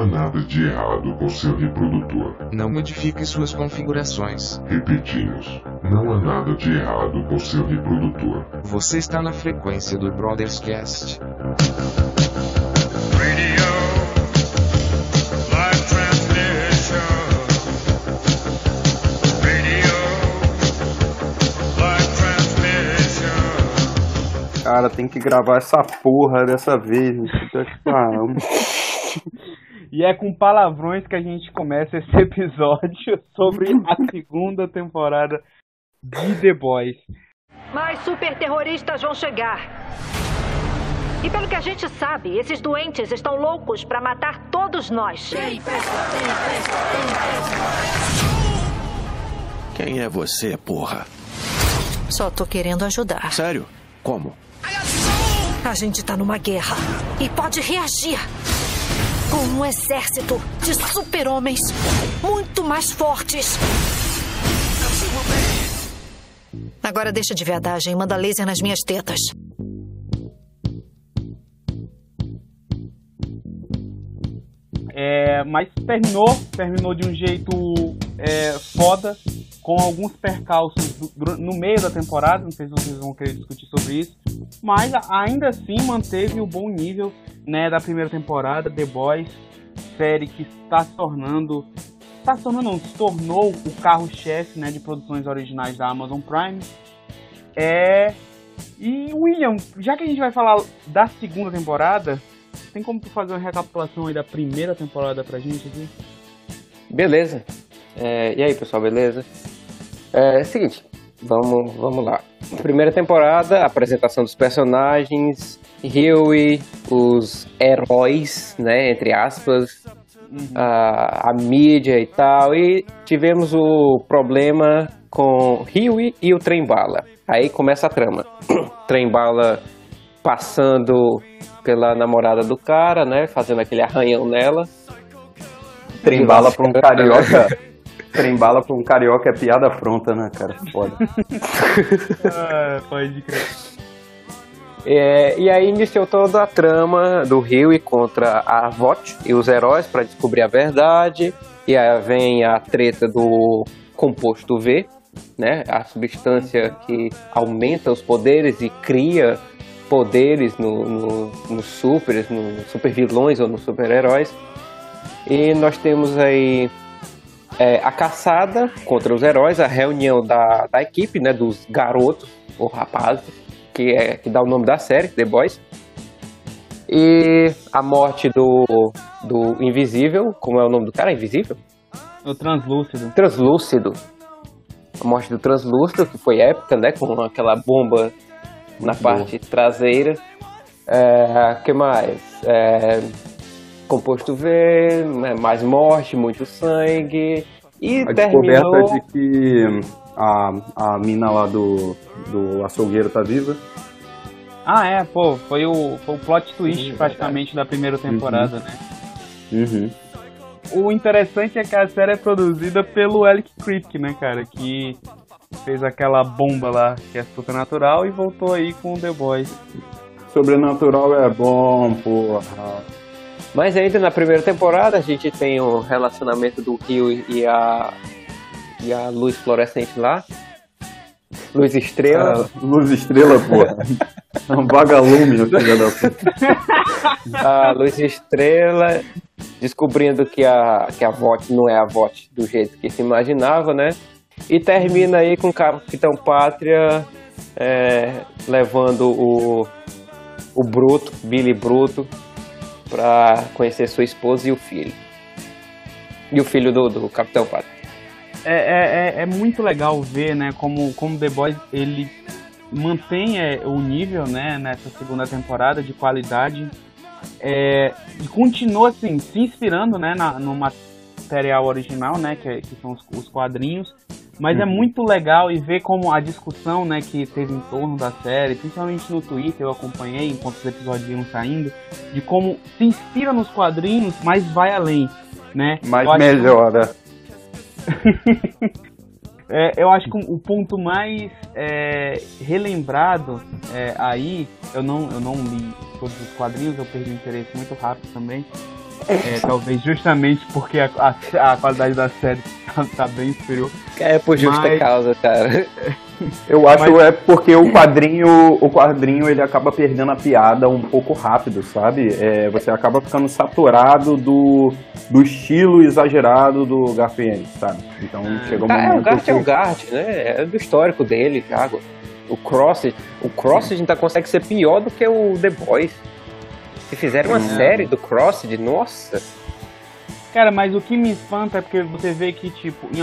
há nada de errado com seu reprodutor. Não modifique suas configurações. Repetimos, não há nada de errado com seu reprodutor. Você está na frequência do Brothers Cast. Radio, live transmission. Radio, live transmission. Cara, tem que gravar essa porra dessa vez. puta que pariu. E é com palavrões que a gente começa esse episódio sobre a segunda temporada de The Boys. Mais super terroristas vão chegar. E pelo que a gente sabe, esses doentes estão loucos para matar todos nós. Quem é você, porra? Só tô querendo ajudar. Sério? Como? A gente tá numa guerra e pode reagir com um exército de super-homens muito mais fortes. Agora deixa de viadagem e manda laser nas minhas tetas. É, mas terminou, terminou de um jeito é, foda, com alguns percalços no meio da temporada. Não sei se vocês vão querer discutir sobre isso, mas ainda assim manteve o bom nível né, da primeira temporada. The Boys, série que está se tornando, está se tornando, não, se tornou o carro-chefe né, de produções originais da Amazon Prime. É, e William, já que a gente vai falar da segunda temporada, tem como tu fazer uma recapitulação aí da primeira temporada pra gente aqui? Beleza. É, e aí, pessoal, beleza? É, seguinte, vamos, vamos lá. Primeira temporada, apresentação dos personagens, Huey, os heróis, né, entre aspas, a, a mídia e tal, e tivemos o problema com Huey e o Trem-Bala. Aí começa a trama. Trem-Bala passando pela namorada do cara, né, fazendo aquele arranhão nela. Trembala pra um carioca. Trembala pra um carioca é piada pronta, né, cara? Foda. Ah, pode crer. É, e aí iniciou toda a trama do Rio contra a Vought e os heróis para descobrir a verdade. E aí vem a treta do composto V, né? A substância que aumenta os poderes e cria poderes no, no, nos supers, nos super vilões ou nos super heróis. E nós temos aí é, a caçada contra os heróis, a reunião da, da equipe, né? Dos garotos ou rapazes que, é, que dá o nome da série, The Boys. E a morte do, do Invisível, como é o nome do cara? Invisível? O Translúcido. Translúcido. A morte do Translúcido, que foi épica, né? Com aquela bomba na parte traseira. É, que mais? É, composto V, né, mais morte, muito sangue. E A terminou... descoberta de que a, a mina lá do, do açougueiro tá viva. Ah, é, pô, foi o, foi o plot twist Sim, praticamente da primeira temporada, né? Uhum. O interessante é que a série é produzida pelo Alec Kripke, né, cara? Que fez aquela bomba lá que é supernatural e voltou aí com The Boys. Sobrenatural é bom, porra. Mas ainda na primeira temporada a gente tem o relacionamento do Rio e a e a luz fluorescente lá. Luz estrela. Ah, luz estrela, porra. É um vagalume, filha da puta. A luz estrela descobrindo que a que a VOT não é a VOT do jeito que se imaginava, né? E termina aí com o Capitão Pátria é, levando o o Bruto, Billy Bruto, pra conhecer sua esposa e o filho. E o filho do, do Capitão Pátria. É, é, é, é muito legal ver, né, como, como The Boys, ele mantém é, o nível, né, nessa segunda temporada de qualidade é, e continua, assim, se inspirando, né, na, no material original, né, que, é- que são os, os quadrinhos, mas é muito legal e ver como a discussão, né, que teve em torno da série, principalmente no Twitter, eu acompanhei enquanto os episódios iam saindo, de como se inspira nos quadrinhos, mas vai além, né. Mas melhora. É, eu acho que o ponto mais é, relembrado é, aí, eu não, eu não li todos os quadrinhos, eu perdi o interesse muito rápido também, É, talvez justamente porque a, a, a qualidade da série tá, tá bem superior. É por justa Mas- causa, cara. Eu acho Mas- é porque o quadrinho, o quadrinho ele acaba perdendo a piada um pouco rápido, sabe? É, você acaba ficando saturado do, do estilo exagerado do Garfield, sabe? Então chega um Tá, é, momento o Gart que... é o Gart, né? É do histórico dele, Thiago. O Cross, o Cross ainda consegue ser pior do que o The Boys. Se fizerem uma É. série do Cross, de nossa. Cara, mas o que me espanta é porque você vê que, tipo, em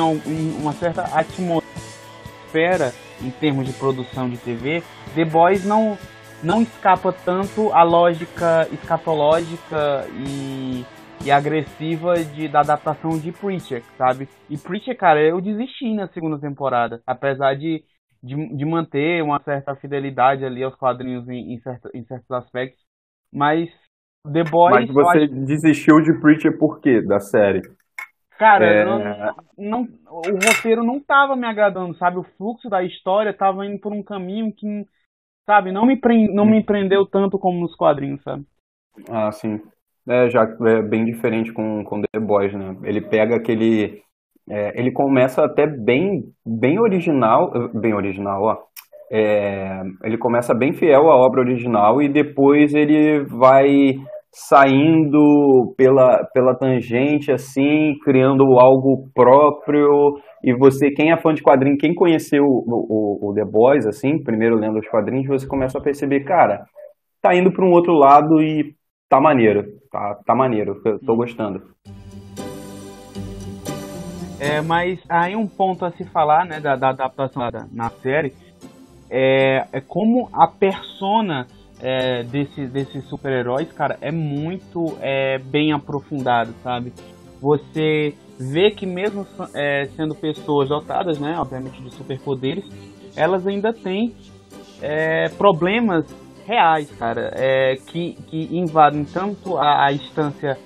uma certa atmosfera, em termos de produção de TV, The Boys não, não escapa tanto à lógica escatológica e, e agressiva de, da adaptação de Preacher, sabe? E Preacher, cara, eu desisti na segunda temporada, apesar de, de, de manter uma certa fidelidade ali aos quadrinhos em, em, certo, em certos aspectos, mas The Boys... Mas você acho- desistiu de Preacher por quê? Da série? Cara, É. não, não, o roteiro não tava me agradando, sabe? O fluxo da história tava indo por um caminho que, sabe, não me, pren- não me prendeu tanto como nos quadrinhos, sabe? Ah, sim. É, já é bem diferente com, com The Boys, né? Ele pega aquele. é, ele começa até bem, bem original. Bem original, ó. É, ele começa bem fiel à obra original e depois ele vai saindo pela, pela tangente, assim, criando algo próprio. E você, quem é fã de quadrinho, quem conheceu o, o, o The Boys, assim, primeiro lendo os quadrinhos, você começa a perceber, cara, tá indo para um outro lado e tá maneiro. Tá, tá maneiro, eu tô gostando. É, mas aí um ponto a se falar, né, da, da adaptação da- na série, é, é como a persona é, desse, desses super-heróis, cara, é muito é, bem aprofundado, sabe? Você vê que mesmo é, sendo pessoas dotadas, né, obviamente de superpoderes, elas ainda têm é, problemas reais, cara, é, que, que invadem tanto a, a instância,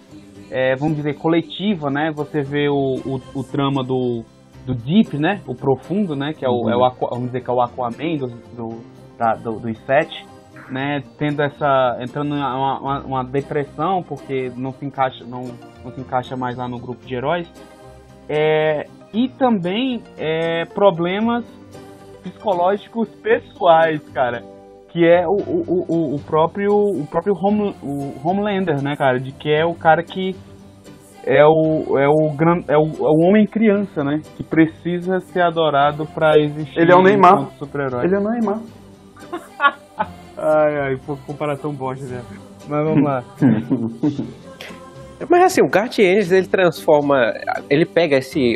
é, vamos dizer, coletiva, né? Você vê o, o, o trama do, do Deep, né? O profundo, né? Que é o, é o Aqua- vamos dizer que é o Aquaman do, do, da- do- dos sete, né? Tendo essa, entrando em uma, uma, uma depressão porque não se encaixa, não, não se encaixa mais lá no grupo de heróis. É, e também é, problemas psicológicos pessoais, cara. Que é o, o, o, o próprio, o próprio Home, o Homelander, né, cara? De que é o cara que é o, é o, gran, é o, é o homem criança, né? Que precisa ser adorado pra existir. Ele é o Neymar. super-herói. Ele é o Neymar. Ai, ai, pô, comparação bosta, né? Mas vamos lá. Mas assim, o Garth Ennis, ele transforma. Ele pega esse.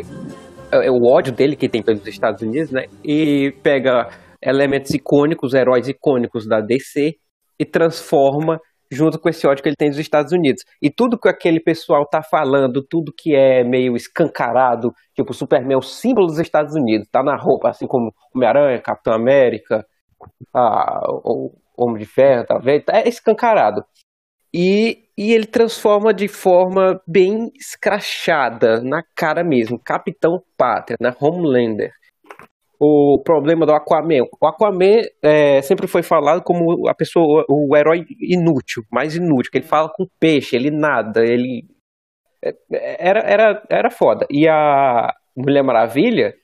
é, O ódio dele que tem pelos Estados Unidos, né? E pega elementos icônicos, heróis icônicos da DC e transforma junto com esse ódio que ele tem dos Estados Unidos. E tudo que aquele pessoal tá falando, tudo que é meio escancarado, tipo o Superman é o símbolo dos Estados Unidos, tá na roupa, assim como Homem-Aranha, Capitão América, ah, Homem de Ferro, talvez, é escancarado. E, e ele transforma de forma bem escrachada, na cara mesmo, Capitão Pátria, na Homelander. O problema do Aquaman. O Aquaman é, sempre foi falado como a pessoa, o herói inútil, mais inútil, que ele fala com peixe, ele nada, ele. é, Era, era, era foda. E a Mulher Maravilha,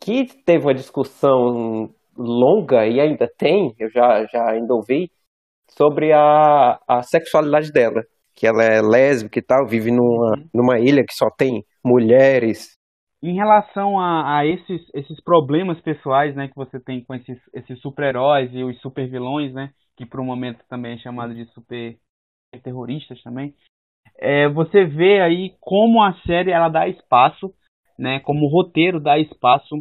que teve uma discussão longa e ainda tem, eu já, já ainda ouvi, sobre a, a sexualidade dela. Que ela é lésbica e tal, vive numa, numa ilha que só tem mulheres. Em relação a, a esses, esses problemas pessoais, né, que você tem com esses, esses super-heróis e os super-vilões, né, que por um momento também é chamado de super-terroristas também, é, você vê aí como a série ela dá espaço, né, como o roteiro dá espaço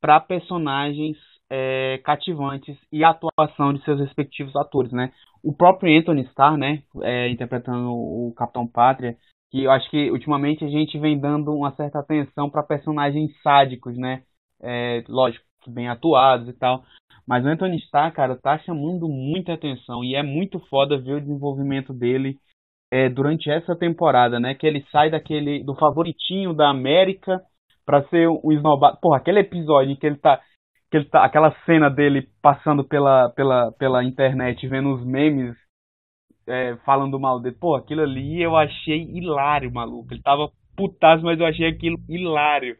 para personagens é, cativantes e a atuação de seus respectivos atores, né. O próprio Anthony Starr, né, é, interpretando o Capitão Pátria, que eu acho que ultimamente a gente vem dando uma certa atenção para personagens sádicos, né? É, lógico, bem atuados e tal. Mas o Anthony Starr, cara, tá chamando muita atenção e é muito foda ver o desenvolvimento dele é, durante essa temporada, né? Que ele sai daquele do favoritinho da América para ser o esnobado. Porra, aquele episódio em que ele tá que tá aquela cena dele passando pela pela pela internet vendo os memes é, falando mal dele. Pô, aquilo ali eu achei hilário, maluco. Ele tava putaço, mas eu achei aquilo hilário.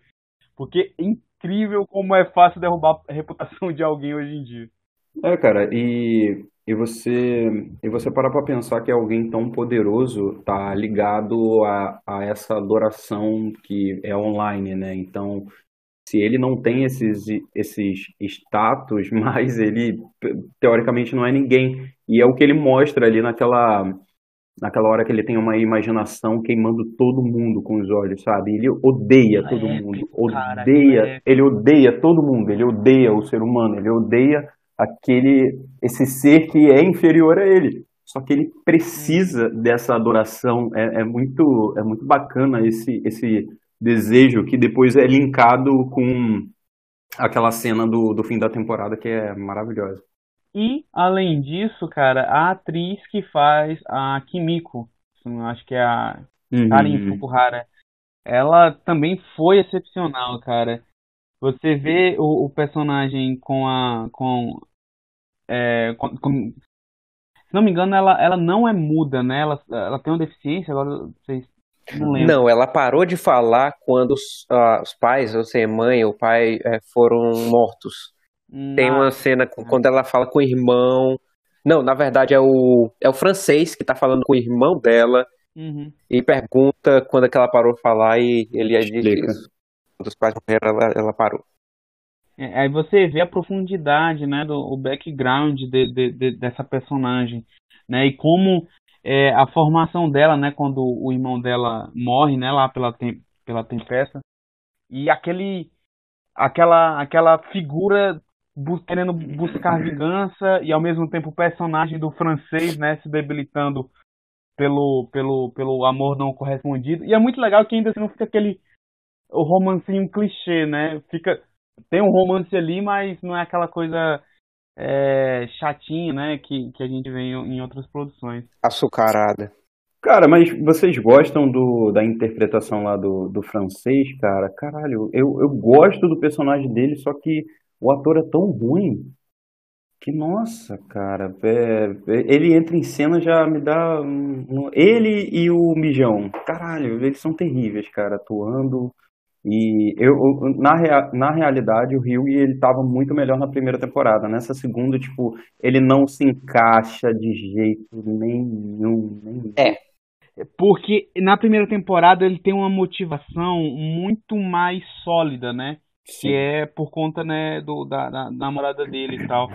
Porque é incrível como é fácil derrubar a reputação de alguém hoje em dia. É, cara, e, e você e você parar pra pensar que alguém tão poderoso tá ligado a, a essa adoração que é online, né? Então, se ele não tem esses, esses status, mas ele teoricamente não é ninguém. E é o que ele mostra ali naquela, naquela hora que ele tem uma imaginação queimando todo mundo com os olhos, sabe? Ele odeia Ah, todo é, mundo, cara, odeia, é. ele odeia todo mundo, ele odeia o ser humano, ele odeia aquele esse ser que é inferior a ele. Só que ele precisa dessa adoração. É, é muito é muito bacana esse esse desejo que depois é linkado com aquela cena do, do fim da temporada que é maravilhosa. E, além disso, cara, a atriz que faz a Kimiko, acho que é a Karin Uhum. Fukuhara, ela também foi excepcional, cara. Você vê o, o personagem com a. com. É, com, com- se não me engano, ela, ela não é muda, né? Ela, ela tem uma deficiência, agora vocês não. Não, ela parou de falar quando os, ah, os pais, ou seja, mãe ou pai, eh, foram mortos. Tem uma cena com- quando ela fala com o irmão. Não, na verdade é o, é o francês que tá falando com o irmão dela uhum. e pergunta quando é que ela parou de falar e ele diz Explica. isso. Quando os pais morreram, ela, ela parou. É, Aí você vê a profundidade, né, do o background de, de- de- dessa personagem, né, e como é, a formação dela, né, quando o irmão dela morre, né, lá pela tem, pela tempesta, e aquele aquela aquela figura querendo buscar vingança e ao mesmo tempo o personagem do francês, né, se debilitando pelo pelo pelo amor não correspondido. E é muito legal que ainda assim não fica aquele romancinho clichê, né? Fica tem um romance ali, mas não é aquela coisa é, chatinha, né? Que, que a gente vê em, em outras produções. Açucarada. Cara, mas vocês gostam do, da interpretação lá do, do francês, cara? Caralho, eu, eu gosto do personagem dele, só que o ator é tão ruim que, nossa, cara, é- é- ele entra em cena já me dá. um- um- ele e o Mijão, caralho, eles são terríveis, cara, atuando. E eu, na, rea- na realidade, o Ryugi ele tava muito melhor na primeira temporada. Nessa segunda, tipo, ele não se encaixa de jeito nenhum, nenhum. É. Porque na primeira temporada ele tem uma motivação muito mais sólida, né? Sim. que é por conta né do da, da namorada dele e tal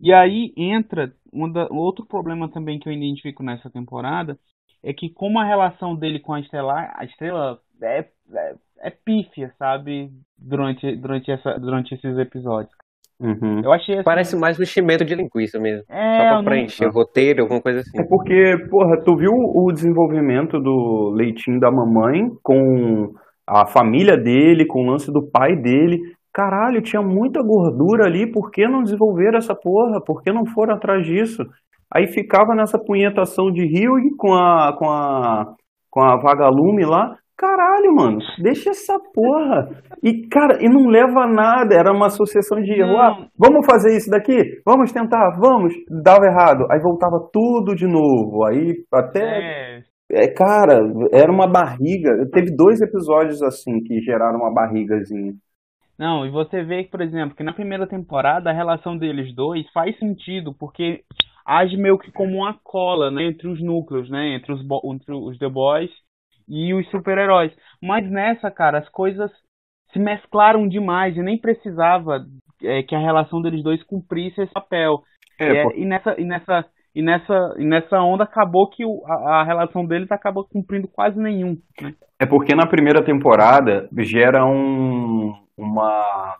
e aí entra um da- outro problema também que eu identifico nessa temporada é que como a relação dele com a Estrela a Estrela é, é, é pífia sabe durante durante essa durante esses episódios Uhum. eu achei assim, Parece mais um enchimento de linguiça mesmo. é, Só pra não- preencher o roteiro, alguma coisa assim. É porque, porra, tu viu o desenvolvimento do leitinho da mamãe com a família dele, com o lance do pai dele. Caralho, tinha muita gordura ali, por que não desenvolveram essa porra? Por que não foram atrás disso? Aí ficava nessa punhetação de Ryugi com a, com a, com a vagalume lá. Caralho, mano, deixa essa porra. E, cara, e não leva a nada, era uma associação de erro. Ah, vamos fazer isso daqui? Vamos tentar, vamos. Dava errado. Aí voltava tudo de novo. Aí até é, é, cara, era uma barriga. Teve dois episódios assim que geraram uma barrigazinha. Não, e você vê, por exemplo, que na primeira temporada a relação deles dois faz sentido, porque age meio que como uma cola, né, entre os núcleos, né, entre os, entre os The Boys e os super-heróis. Mas nessa, cara, as coisas se mesclaram demais e nem precisava é, que a relação deles dois cumprisse esse papel. É, E, é- e nessa, e nessa, e nessa, e nessa onda acabou que o- a, a relação deles acabou cumprindo quase nenhum. Né? é porque na primeira temporada gera um, uma,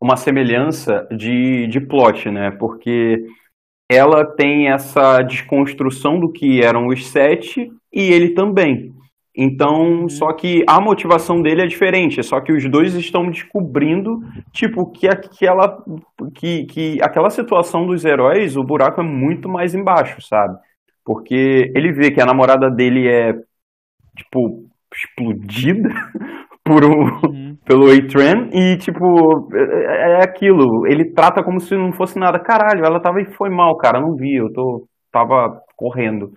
uma semelhança de, de plot, né? Porque ela tem essa desconstrução do que eram os sete e ele também. Então, só que a motivação dele é diferente, só que os dois estão descobrindo, tipo, que aquela, que, que aquela situação dos heróis, o buraco é muito mais embaixo, sabe? Porque ele vê que a namorada dele é, tipo, explodida por um, Uhum. pelo A-Train e, tipo, é, é aquilo. Ele trata como se não fosse nada. Caralho, ela tava e foi mal, cara. Não vi, eu tô, tava correndo.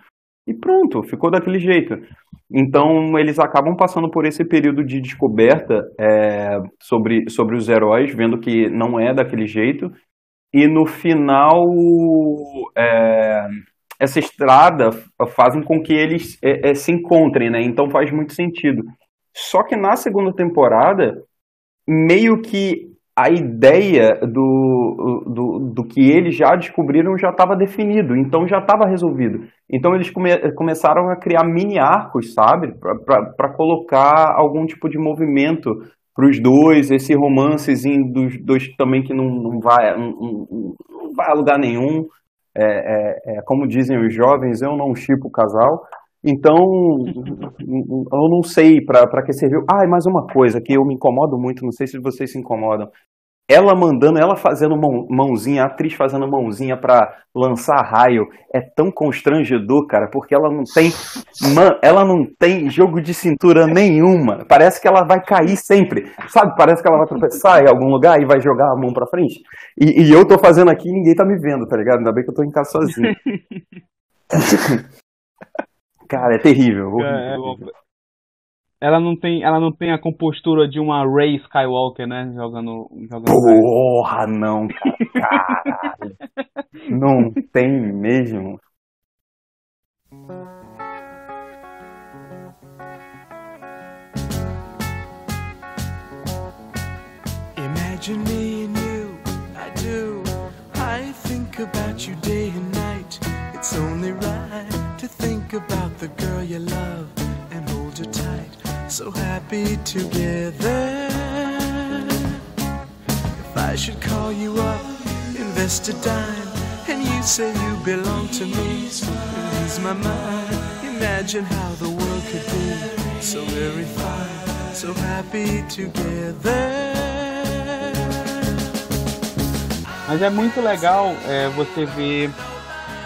e pronto, ficou daquele jeito. Então eles acabam passando por esse período de descoberta é, sobre, sobre os heróis, vendo que não é daquele jeito, e no final é, essa estrada fazem com que eles é, é, se encontrem, né? Então faz muito sentido. Só que na segunda temporada, meio que a ideia do, do, do que eles já descobriram já estava definido, então já estava resolvido. Então eles come, começaram a criar mini arcos, sabe? Para colocar algum tipo de movimento para os dois, esse romancezinho dos dois também que não, não, vai, não, não vai a lugar nenhum. É, é, é, como dizem os jovens, eu não chipo o casal. Então, eu não sei para que serviu. Ah, e mais uma coisa que eu me incomodo muito, não sei se vocês se incomodam ela mandando, ela fazendo mão, mãozinha, a atriz fazendo mãozinha para lançar raio, é tão constrangedor, cara, porque ela não tem, man, ela não tem jogo de cintura nenhuma. Parece que ela vai cair sempre, sabe? Parece que ela vai tropeçar em algum lugar e vai jogar a mão para frente. E, e, eu tô fazendo aqui e ninguém tá me vendo, tá ligado? Ainda bem que eu tô em casa sozinho. cara, é terrível. É, é, ela não tem, ela não tem a compostura de uma Rey Skywalker, né? Jogando. jogando Porra, não, caralho. não tem mesmo. Imagine me and you, I do. I think about you day and night. It's only right so happy together. If I should call you up, invest a dime, and you say you belong to me, lose my mind. Imagine how the world could be so very fine, so happy together. Mas é muito legal é, você ver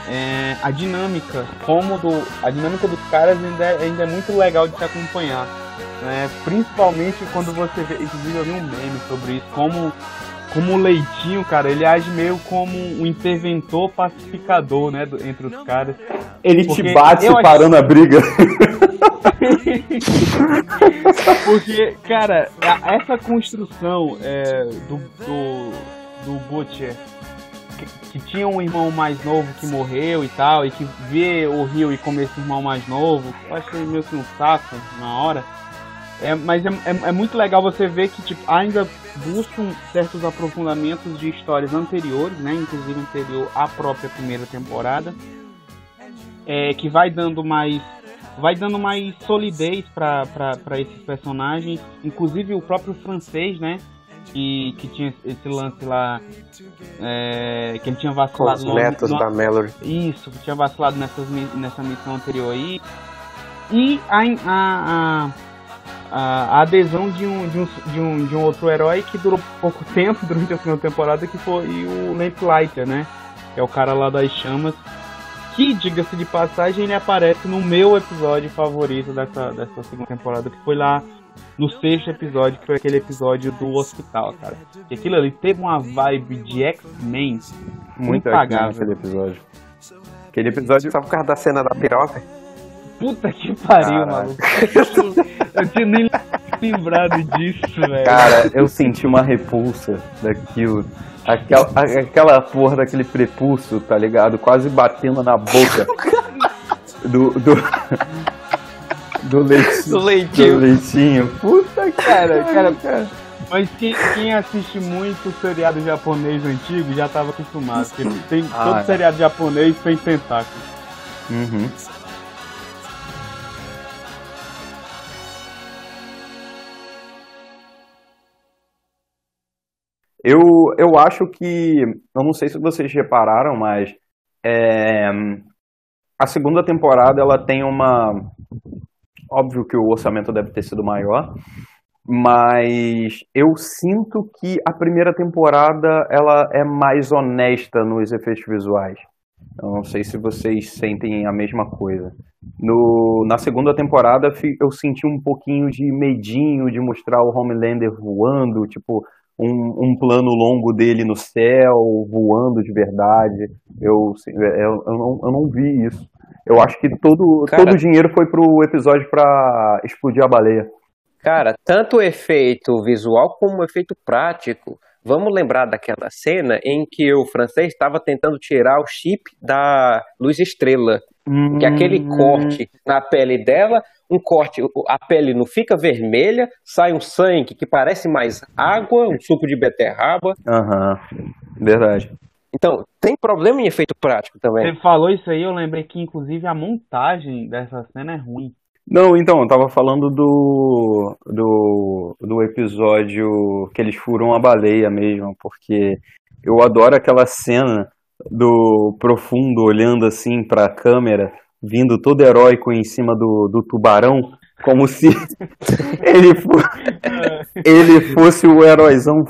é, a dinâmica, como do, a dinâmica dos caras ainda é, ainda é muito legal de se acompanhar. Né? Principalmente quando você vê, inclusive eu vi um meme sobre isso, como como o Leitinho, cara, ele age meio como um interventor pacificador, né, do, entre os caras. Ele Porque te bate parando a briga. Porque, cara, essa construção é, do, do, do Butcher, que, que, tinha um irmão mais novo que morreu e tal, e que vê o Rio e como esse irmão mais novo, eu achei meio que um saco na hora. É, mas é, é, é, muito legal você ver que tipo, ainda buscam certos aprofundamentos de histórias anteriores, né? Inclusive anterior à própria primeira temporada. É, que vai dando mais vai dando mais solidez para esses personagens, inclusive o próprio francês, né? Que, que tinha esse lance lá, é, que ele tinha vacilado. Com os netos no, da Mallory. Isso, que tinha vacilado nessas, nessa missão anterior aí. E a, a, a a, adesão de um, de, um, de, um, de um outro herói que durou pouco tempo durante a segunda temporada, que foi o Lamplighter, né? Que é o cara lá das chamas. Que, diga-se de passagem, ele aparece no meu episódio favorito dessa, dessa segunda temporada, que foi lá no sexto episódio, que foi aquele episódio do hospital, cara. E aquilo ali teve uma vibe de X-Men muito impagável. aquele episódio. Aquele episódio só por causa da cena da piroca. Puta que pariu, maluco. Eu tinha nem lembrado disso, velho. Cara, eu senti uma repulsa daquilo. Aquela, aquela porra daquele prepulso, tá ligado? Quase batendo na boca do. do... Do leitinho. Do leitinho. Do leitinho. Puta cara, cara, cara. Mas quem, quem, assiste muito seriado japonês antigo já tava acostumado. Porque tem, ah, todo é. seriado japonês tem tentáculo. Uhum. Eu, eu acho que. Eu não sei se vocês repararam, mas. É, a segunda temporada ela tem uma. Óbvio que o orçamento deve ter sido maior, mas eu sinto que a primeira temporada ela é mais honesta nos efeitos visuais. Eu não sei se vocês sentem a mesma coisa. No, na segunda temporada eu senti um pouquinho de medinho de mostrar o Homelander voando, tipo, um, um plano longo dele no céu, voando de verdade. Eu, eu, eu, não, eu não vi isso. Eu acho que todo, Cara- todo o dinheiro foi pro episódio pra explodir a baleia. Cara, tanto o efeito visual como o efeito prático. Vamos lembrar daquela cena em que o francês estava tentando tirar o chip da luz estrela. Que aquele Hum. corte na pele dela, um corte, a pele não fica vermelha, sai um sangue que parece mais água, um suco de beterraba. Aham, verdade. Então, tem problema em efeito prático também. Você falou isso aí, eu lembrei que inclusive a montagem dessa cena é ruim. Não, então, eu tava falando do, do, do episódio que eles furam a baleia mesmo, porque eu adoro aquela cena do Profundo olhando assim pra câmera, vindo todo heróico em cima do, do tubarão, como se ele, fo- ele fosse o heróizão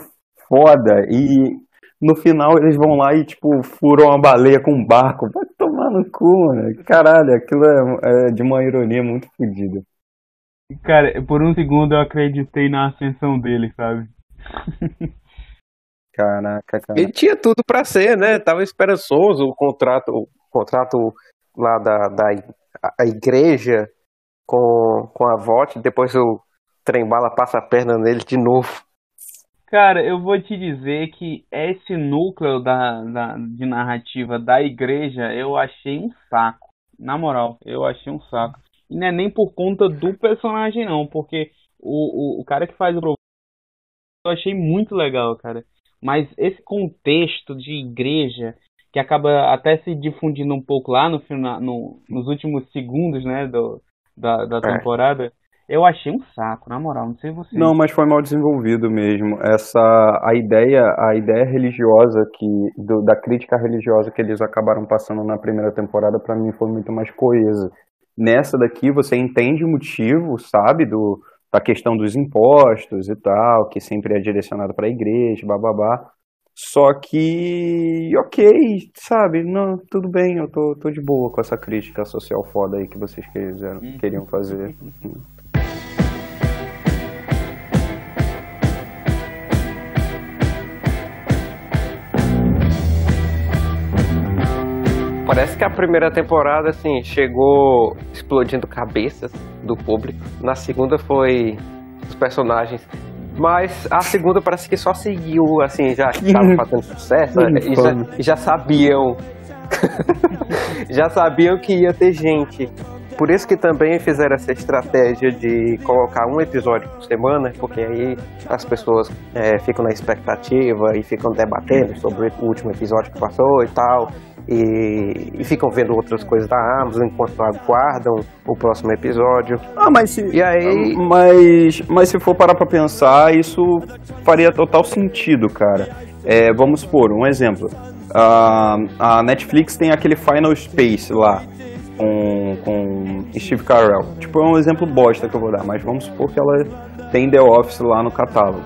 foda, e no final eles vão lá e, tipo, furam a baleia com um barco. Vai tomar no cu, mano. Caralho, aquilo é, é de uma ironia muito fodida. Cara, por um segundo eu acreditei na ascensão dele, sabe? Caraca, cara. Ele tinha tudo pra ser, né? Tava esperançoso o contrato, o contrato lá da, da a- igreja com, com a VOT, depois o trem bala passa a perna nele de novo. Cara, eu vou te dizer que esse núcleo da, da, de narrativa da igreja eu achei um saco. Na moral, eu achei um saco. E não é nem por conta do personagem, não, porque o, o, o cara que faz o eu achei muito legal, cara. Mas esse contexto de igreja, que acaba até se difundindo um pouco lá no final, no, nos últimos segundos, né, do, da, da É. temporada, eu achei um saco, na moral. Não sei você. Não, mas foi mal desenvolvido mesmo. Essa a ideia, a ideia religiosa que do- da crítica religiosa que eles acabaram passando na primeira temporada pra mim foi muito mais coesa. Nessa daqui você entende o motivo, sabe, do da questão dos impostos e tal, que sempre é direcionado pra igreja, bababá. Só que, ok, sabe, não, tudo bem, eu tô, tô de boa com essa crítica social foda aí que vocês quiseram, queriam fazer. Parece que a primeira temporada, assim, chegou explodindo cabeças do público. Na segunda foi os personagens. Mas a segunda parece que só seguiu, assim, já estava fazendo sucesso Que e já, e já sabiam. já sabiam que ia ter gente. Por isso que também fizeram essa estratégia de colocar um episódio por semana, porque aí as pessoas é, ficam na expectativa e ficam debatendo sobre o último episódio que passou e tal. E, e ficam vendo outras coisas da Amazon enquanto aguardam o próximo episódio. Ah, mas se, E aí- mas, mas se for parar pra pensar, isso faria total sentido, cara. É, vamos supor, um exemplo. A, a Netflix tem aquele Final Space lá, com, com Steve Carell. Tipo, é um exemplo bosta que eu vou dar, mas vamos supor que ela tem The Office lá no catálogo.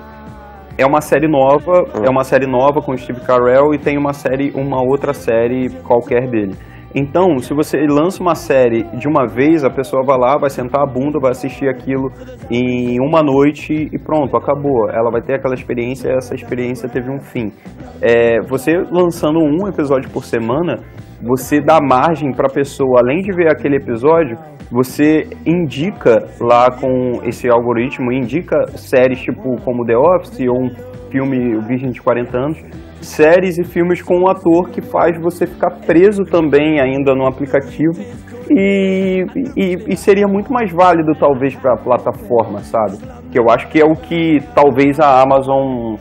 É uma série nova, é uma série nova com Steve Carell e tem uma série, uma outra série qualquer dele. Então, se você lança uma série de uma vez, a pessoa vai lá, vai sentar a bunda, vai assistir aquilo em uma noite e pronto, acabou. Ela vai ter aquela experiência essa experiência teve um fim. É, você lançando um episódio por semana, você dá margem para a pessoa, além de ver aquele episódio, você indica lá com esse algoritmo, indica séries tipo como The Office ou um filme Virgem de 40 anos, séries e filmes com um ator que faz você ficar preso também ainda no aplicativo e, e, e seria muito mais válido talvez para a plataforma, sabe? Que eu acho que é o que talvez a Amazon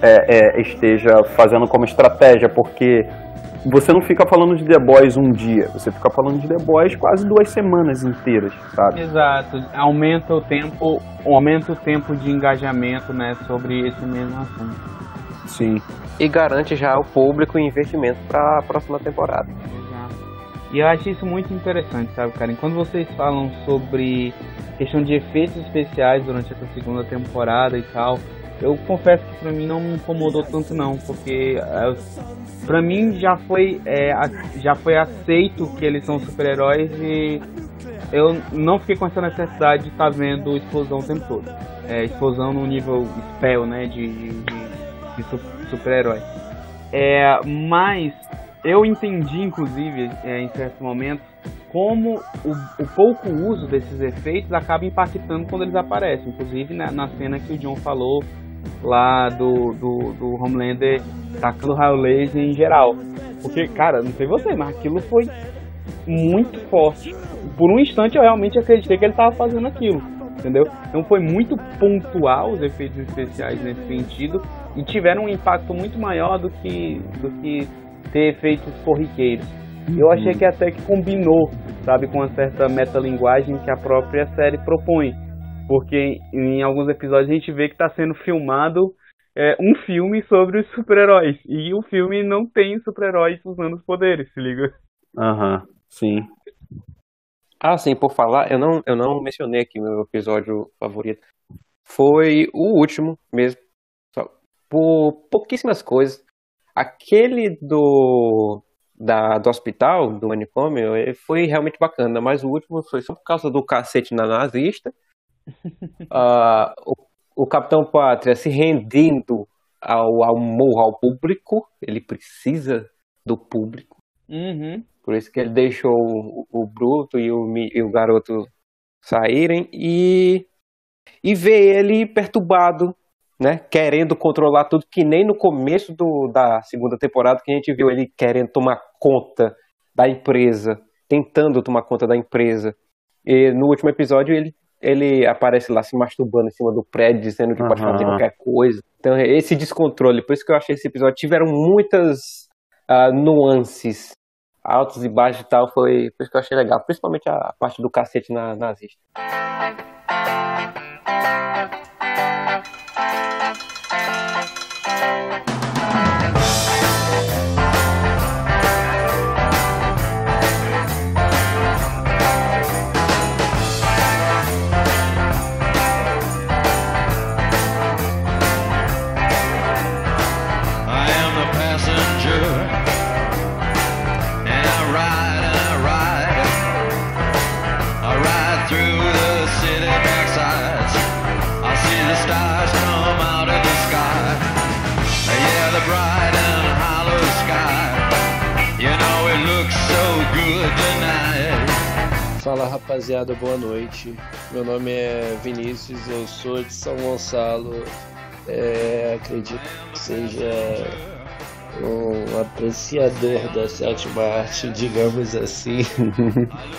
é, é, esteja fazendo como estratégia, porque você não fica falando de The Boys um dia, você fica falando de The Boys quase duas semanas inteiras, sabe? Exato, aumenta o tempo, aumenta o tempo de engajamento, né, sobre esse mesmo assunto. Sim. E garante já ao público o investimento para a próxima temporada. Exato. E eu acho isso muito interessante, sabe, cara? Quando vocês falam sobre questão de efeitos especiais durante essa segunda temporada e tal, eu confesso que pra mim não me incomodou tanto não, porque é, pra mim já foi é, já foi aceito que eles são super-heróis e eu não fiquei com essa necessidade de estar vendo explosão o tempo todo. É, explosão no nível spell, né, de, de, de de su- super-herói. É, mas eu entendi, inclusive, é, em certos momentos, como o, o pouco uso desses efeitos acaba impactando quando eles aparecem. Inclusive na, na cena que o John falou lá do, do, do Homelander tacando raio laser em geral. Porque, cara, não sei você, mas aquilo foi muito forte. Por um instante eu realmente acreditei que ele estava fazendo aquilo, entendeu? Então foi muito pontual os efeitos especiais nesse sentido e tiveram um impacto muito maior do que, do que ter efeitos corriqueiros. Eu achei que até que combinou, sabe, com uma certa metalinguagem que a própria série propõe. Porque em alguns episódios a gente vê que está sendo filmado é, um filme sobre os super-heróis. E o filme não tem super-heróis usando os poderes, se liga? Aham, sim. Ah, sim, por falar, eu não, eu não mencionei aqui o meu episódio favorito. Foi o último mesmo. Por pouquíssimas coisas. Aquele do, da, do hospital, do manicômio, eh, foi realmente bacana, mas o último foi só por causa do cacete na nazista. Ah, o, o Capitão Pátria se rendendo ao amor ao público, ele precisa do público. Uhum. Por isso que ele deixou o, o Bruto e o, e o garoto saírem e, e ver ele perturbado, né? Querendo controlar tudo, que nem no começo do, da segunda temporada que a gente viu ele querendo tomar conta da empresa, tentando tomar conta da empresa. E no último episódio ele, ele aparece lá se masturbando em cima do prédio, dizendo que pode Aham. fazer qualquer coisa. Então esse descontrole, por isso que eu achei esse episódio tiveram muitas ah, nuances altos e baixos e tal, foi por isso que eu achei legal, principalmente a parte do cacete na, nazista. Rapaziada, boa noite. Meu nome é Vinícius, eu sou de São Gonçalo. É, acredito que seja um apreciador da sétima arte, digamos assim.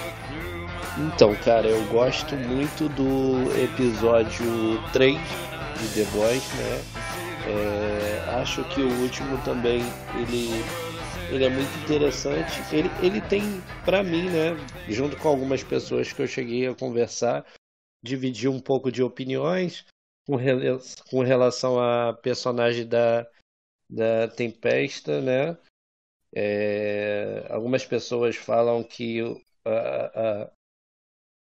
então, cara, eu gosto muito do episódio 3 de The Boys, né? É, acho que o último também ele ele é muito interessante. Ele, ele tem, pra mim, né, junto com algumas pessoas que eu cheguei a conversar, dividir um pouco de opiniões com, com relação à personagem da, da Tempesta, né? É, algumas pessoas falam que o- a- a-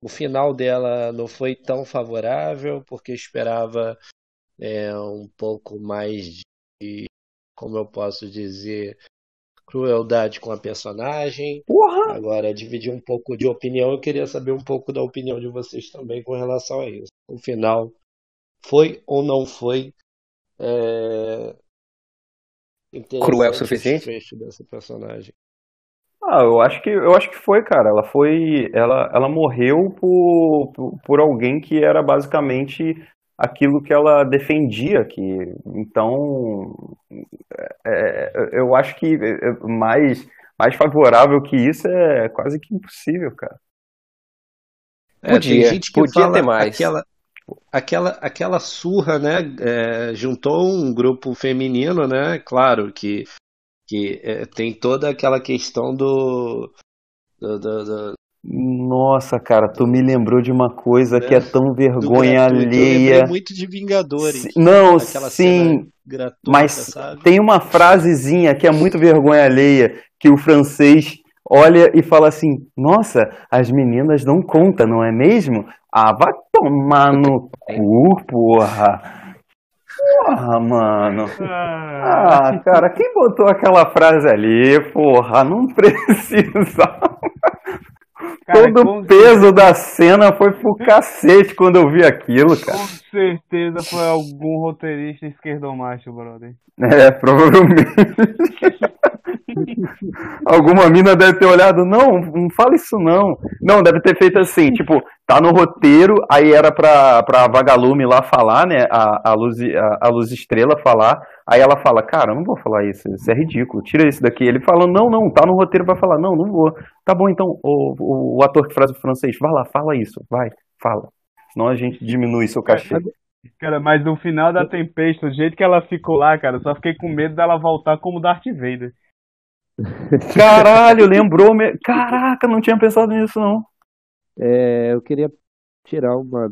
o final dela não foi tão favorável porque esperava é, um pouco mais de, como eu posso dizer, crueldade com a personagem. Porra! Agora, dividir um pouco de opinião, eu queria saber um pouco da opinião de vocês também com relação a isso. O final foi ou não foi é, Cruel o suficiente? desfecho dessa personagem? Ah, eu acho que eu acho que foi, cara. Ela foi, ela, ela morreu por, por, por alguém que era basicamente aquilo que ela defendia, que então é, eu acho que é, mais mais favorável que isso é quase que impossível, cara. É, Podia, tem gente que podia fala ter mais. Aquela, aquela, aquela surra, né? é, juntou um grupo feminino, né? Claro que, que é, tem toda aquela questão do. do, do- do- Nossa, cara, tu me lembrou de uma coisa Né? que é tão do vergonha gratuito. Eu alheia. lembrei muito de Vingadores. Não, sim, gratuita, mas sabe? tem uma frasezinha que é muito vergonha alheia, que o francês olha e fala assim: Nossa, as meninas não contam, não é mesmo? Ah, vai tomar no cu, porra. Porra, mano. Ah, cara, quem botou aquela frase ali, porra? Não precisava. Cara, todo o peso da cena foi pro cacete quando eu vi aquilo, cara. Com certeza foi algum roteirista esquerdomacho, brother. É, provavelmente. Alguma mina deve ter olhado, não, não fala isso não. Não, deve ter feito assim, tipo, tá no roteiro, aí era pra, pra Vagalume lá falar, né, a, a, luz, a, a Luz Estrela falar, aí ela fala, cara, eu não vou falar isso, isso é ridículo, tira isso daqui. Ele fala, não, não, tá no roteiro pra falar, não, não vou. Tá bom, então, o, o, o ator que faz o francês, vai lá, fala isso, vai, fala. Senão a gente diminui seu cachê. Cara, mas no final da Tempesta, do jeito que ela ficou lá, cara, eu só fiquei com medo dela voltar como Darth Vader. Caralho, lembrou me... Caraca, não tinha pensado nisso não. É, eu queria tirar uma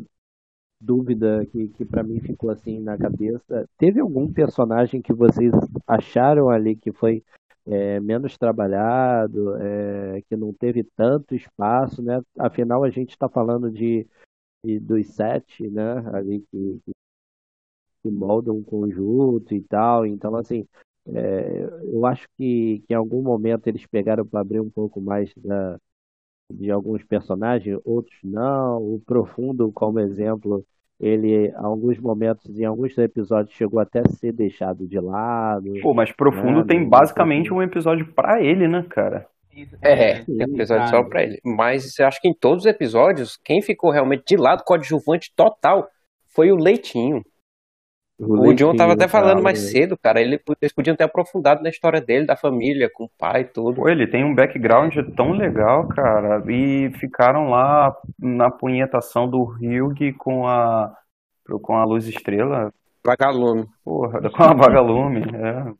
dúvida que, que para mim ficou assim na cabeça. Teve algum personagem que vocês acharam ali que foi é, menos trabalhado, é, que não teve tanto espaço, né? Afinal, a gente está falando de, de, dos sete, né? Ali que, que, moldam um conjunto e tal. Então, assim, é, eu acho que, que em algum momento eles pegaram para abrir um pouco mais da, de alguns personagens, outros não. O Profundo, como exemplo, ele, em alguns momentos, em alguns episódios, chegou até a ser deixado de lado. Pô, mas Profundo né? tem basicamente um episódio pra ele, né, cara? É, tem um episódio só pra ele. Mas eu acho que em todos os episódios, quem ficou realmente de lado, coadjuvante total, foi o Leitinho. O, John tava até falando mais cedo, cara. Ele, eles podiam ter aprofundado na história dele, da família, com o pai e tudo. Pô, ele tem um background tão legal, cara. E ficaram lá na punhetação do Hugh com a com a luz estrela. Vagalume. Porra, com a vagalume, é.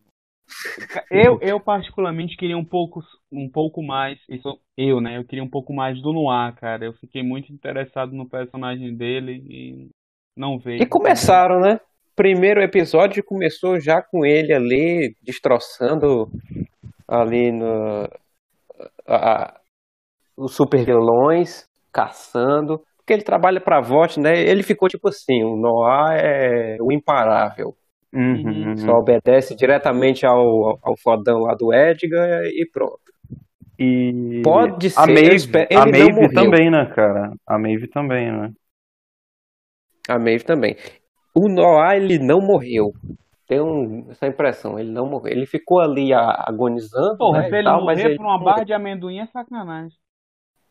Eu, eu particularmente queria um pouco, um pouco mais, isso eu, né? Eu queria um pouco mais do Noir, cara. Eu fiquei muito interessado no personagem dele e não veio. E começaram, né? Primeiro episódio começou já com ele ali destroçando ali no a, os super vilões, caçando, porque ele trabalha pra VOT, né? Ele ficou tipo assim, o Noah é o imparável. Uhum. Só obedece diretamente ao, ao fodão lá do Edgar e pronto. E Pode ser. a Maeve, a Maeve também, né, cara? A Maeve também, né? A Maeve também. O Noah, ele não morreu. Tem um, essa impressão, ele não morreu. Ele ficou ali a- agonizando, Porra, né, se ele tal, mas morrer ele por uma não barra de amendoim é sacanagem.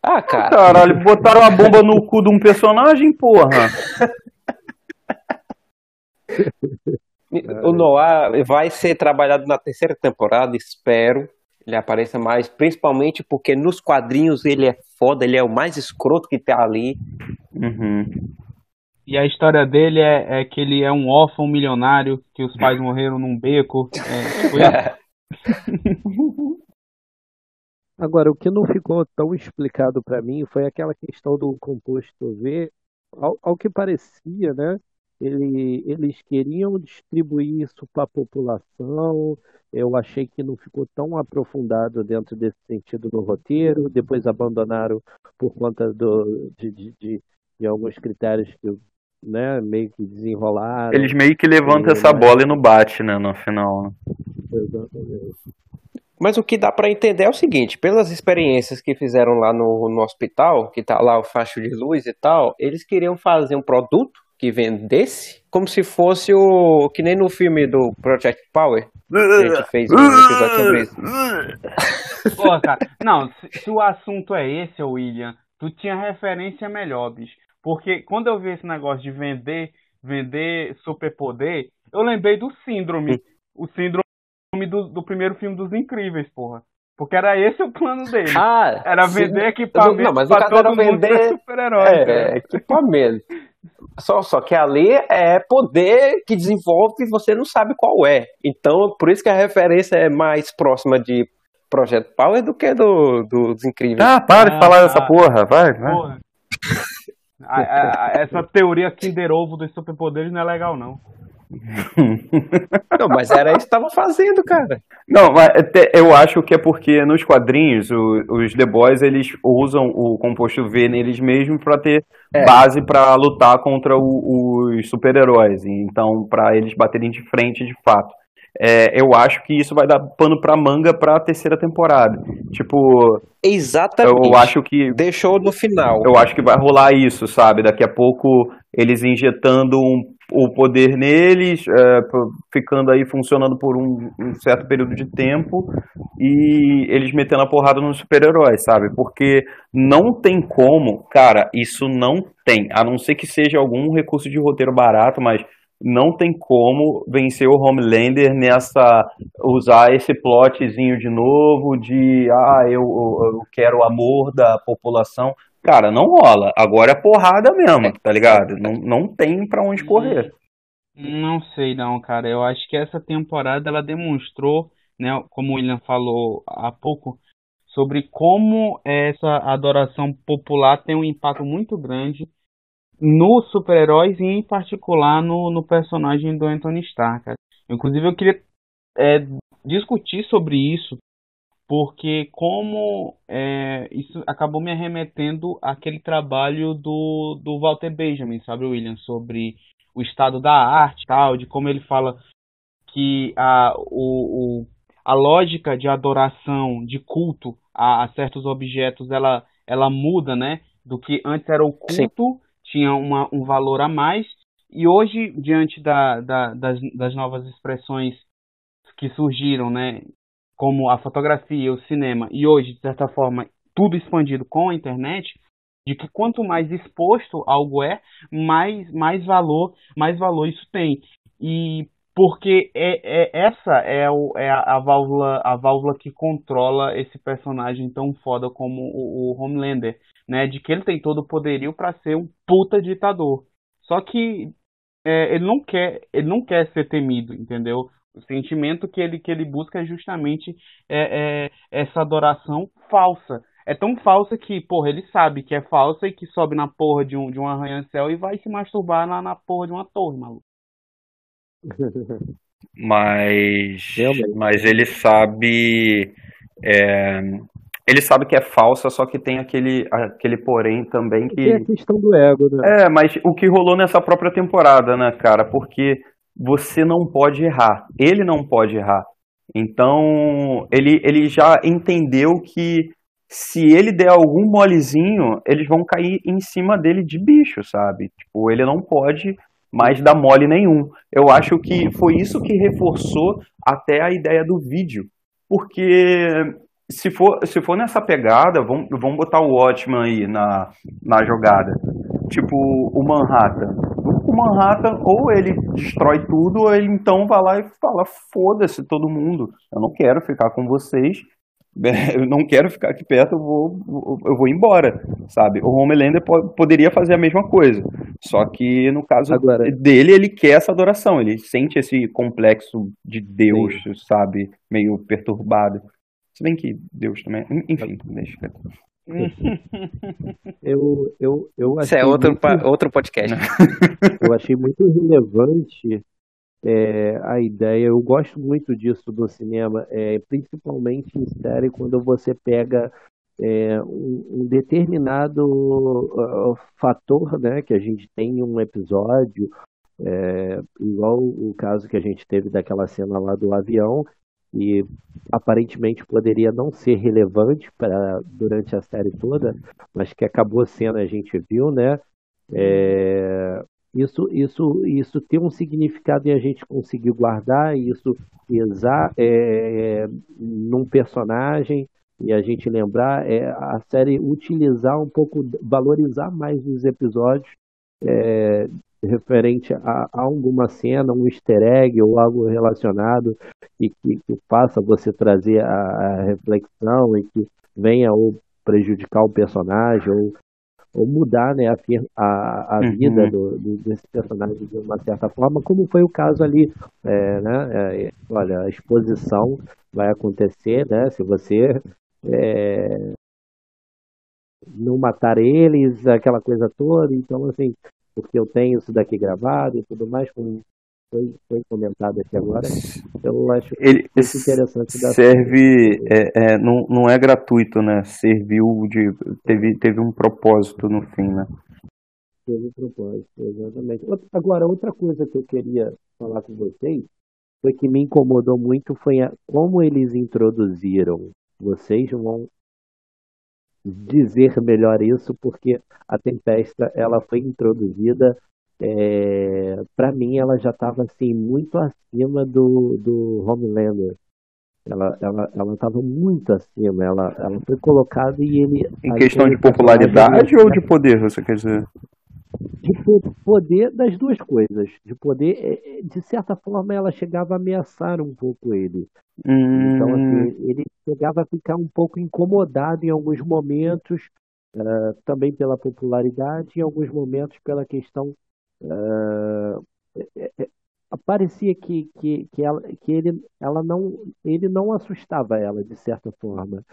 Ah, cara. Caralho, botaram a bomba no cu de um personagem, porra. O Noah vai ser trabalhado na terceira temporada, espero. Ele apareça mais, principalmente porque nos quadrinhos ele é foda, ele é o mais escroto que tá ali. Uhum. E a história dele é, é que ele é um órfão milionário, que os pais morreram num beco. É, foi Agora, o que não ficou tão explicado para mim foi aquela questão do composto V. Ao, ao que parecia, né? Ele, eles queriam distribuir isso para a população. Eu achei que não ficou tão aprofundado dentro desse sentido no roteiro. Depois abandonaram por conta do, de, de, de, de alguns critérios que né, meio que desenrolaram. Eles meio que levantam E, essa bola e não bate, né, no final. né? Mas o que dá pra entender é o seguinte, pelas experiências que fizeram lá no, no hospital, que tá lá o facho de luz e tal, eles queriam fazer um produto que vendesse como se fosse o que nem no filme do Project Power. que A gente fez um episódio sobre isso. Porra, cara. Não, se, se o assunto é esse, William, tu tinha referência melhor, bicho. Porque quando eu vi esse negócio de vender, vender superpoder, eu lembrei do síndrome. O síndrome do, do primeiro filme dos Incríveis, porra. Porque era esse o plano dele. Ah, Era sim. vender equipamento Não, mas o pra cara era todo mundo ser vender super-herói. cara. é, equipamento. Só, só que ali é poder que desenvolve e você não sabe qual é. Então, por isso que a referência é mais próxima de Project Power do que do, dos Incríveis. Ah, para de Ah, falar dessa tá. porra, vai, vai. Porra. A- a- a- essa teoria Kinder Ovo dos superpoderes não é legal, não. Não, mas era isso que tava fazendo, cara. Não, mas até- eu acho que é porque nos quadrinhos o- os The Boys eles usam o composto V neles mesmos pra ter É. base pra lutar contra o- os super-heróis, então pra eles baterem de frente de fato. É, eu acho que isso vai dar pano pra manga pra terceira temporada. Tipo, Exatamente. eu acho que Deixou no final. eu acho que vai rolar isso, sabe? Daqui a pouco eles injetando um- o poder neles, é, ficando aí funcionando por um, um certo período de tempo e eles metendo a porrada nos super-heróis, sabe? Porque não tem como, cara, isso não tem, a não ser que seja algum recurso de roteiro barato, mas não tem como vencer o Homelander nessa usar esse plotzinho de novo de ah, eu, eu quero o amor da população. Cara, não rola. Agora é porrada mesmo, tá ligado? Não, não tem pra onde correr. Não sei não, cara. Eu acho que essa temporada ela demonstrou, né, como o William falou há pouco, sobre como essa adoração popular tem um impacto muito grande nos super-heróis e em particular no, no personagem do Anthony cara. Inclusive eu queria é, discutir sobre isso porque como é, isso acabou me arremetendo àquele trabalho do, do Walter Benjamin, sabe, William, sobre o estado da arte, tal, de como ele fala que a, o, o, a lógica de adoração, de culto a, a certos objetos, ela, ela muda, né? Do que antes era o culto, tinha uma, um valor a mais, e hoje, diante da, da, das, das novas expressões que surgiram, né? Como a fotografia, o cinema, e hoje, de certa forma, tudo expandido com a internet, de que quanto mais exposto algo é, mais, mais valor, mais valor isso tem. E porque é, é essa é, o, é a, a válvula a válvula que controla esse personagem tão foda como o, o Homelander, né? De que ele tem todo o poderio para ser um puta ditador. Só que é, ele não quer ele não quer ser temido, entendeu? O sentimento que ele que ele busca é justamente é, é essa adoração falsa. É tão falsa que, porra, ele sabe que é falsa e que sobe na porra de um, de um arranha-céu e vai se masturbar na, na porra de uma torre, maluco. Mas, Realmente. mas ele sabe, é, ele sabe que é falsa, só que tem aquele, aquele porém também Tem a que questão do ego, né? É, mas o que rolou nessa própria temporada, né, cara? Porque você não pode errar. Ele não pode errar. Então, ele, ele já entendeu que se ele der algum molezinho, eles vão cair em cima dele de bicho, sabe? Tipo, ele não pode mais dar mole nenhum. Eu acho que foi isso que reforçou até a ideia do vídeo. Porque se for, se for nessa pegada, vamos, vamos botar o Watchman aí na, na jogada. Tipo, o Manhattan. O Manhattan, ou ele destrói tudo, ou ele então vai lá e fala: foda-se todo mundo, eu não quero ficar com vocês, eu não quero ficar aqui perto, eu vou, eu vou embora, sabe? O Homelander po- poderia fazer a mesma coisa, só que no caso Agora- dele, ele quer essa adoração, ele sente esse complexo de Deus, sabe? Meio perturbado. Se bem que Deus também. Enfim, deixa. quieto. Eu, eu, eu Isso é outro, muito, pa- outro podcast. eu achei muito relevante é, a ideia. Eu gosto muito disso do cinema, é, principalmente em série, quando você pega é, um, um determinado uh, fator né, que a gente tem em um episódio, é, igual o caso que a gente teve daquela cena lá do avião, e aparentemente poderia não ser relevante para durante a série toda, mas que acabou sendo, a gente viu, né? É, isso, isso, isso tem um significado e a gente conseguiu guardar isso exa, é, num personagem e a gente lembrar é, a série utilizar um pouco, valorizar mais os episódios é, referente a, a alguma cena, um easter egg ou algo relacionado e que, que faça você trazer a, a reflexão e que venha ou prejudicar o personagem ou, ou mudar né, a, a, a Uhum. vida do, do- desse personagem de uma certa forma, como foi o caso ali, é, né, é, olha, a exposição vai acontecer, né, se você é, não matar eles, aquela coisa toda, então assim, porque eu tenho isso daqui gravado e tudo mais, como foi, foi comentado aqui agora, eu acho Ele muito interessante serve, é, é, não, não é gratuito, né? Serviu de. Teve, teve um propósito no fim, né? Teve propósito, exatamente. Agora, outra coisa que eu queria falar com vocês foi que me incomodou muito foi a, como eles introduziram. Vocês vão dizer melhor isso, porque a Tempesta ela foi introduzida. É, para mim, ela já estava assim muito acima do, do Homelander. Ela ela ela estava muito acima. Ela ela foi colocada e ele Em questão de popularidade ou de poder, você quer dizer? de po- poder das duas coisas. De poder, é, é, de certa forma, ela chegava a ameaçar um pouco ele. Então, Hum, assim, ele chegava a ficar um pouco incomodado em alguns momentos, ah, também pela popularidade, em alguns momentos pela questão. É- parecia que, que, que, ela, que ele, ela não, ele não assustava ela, de certa forma.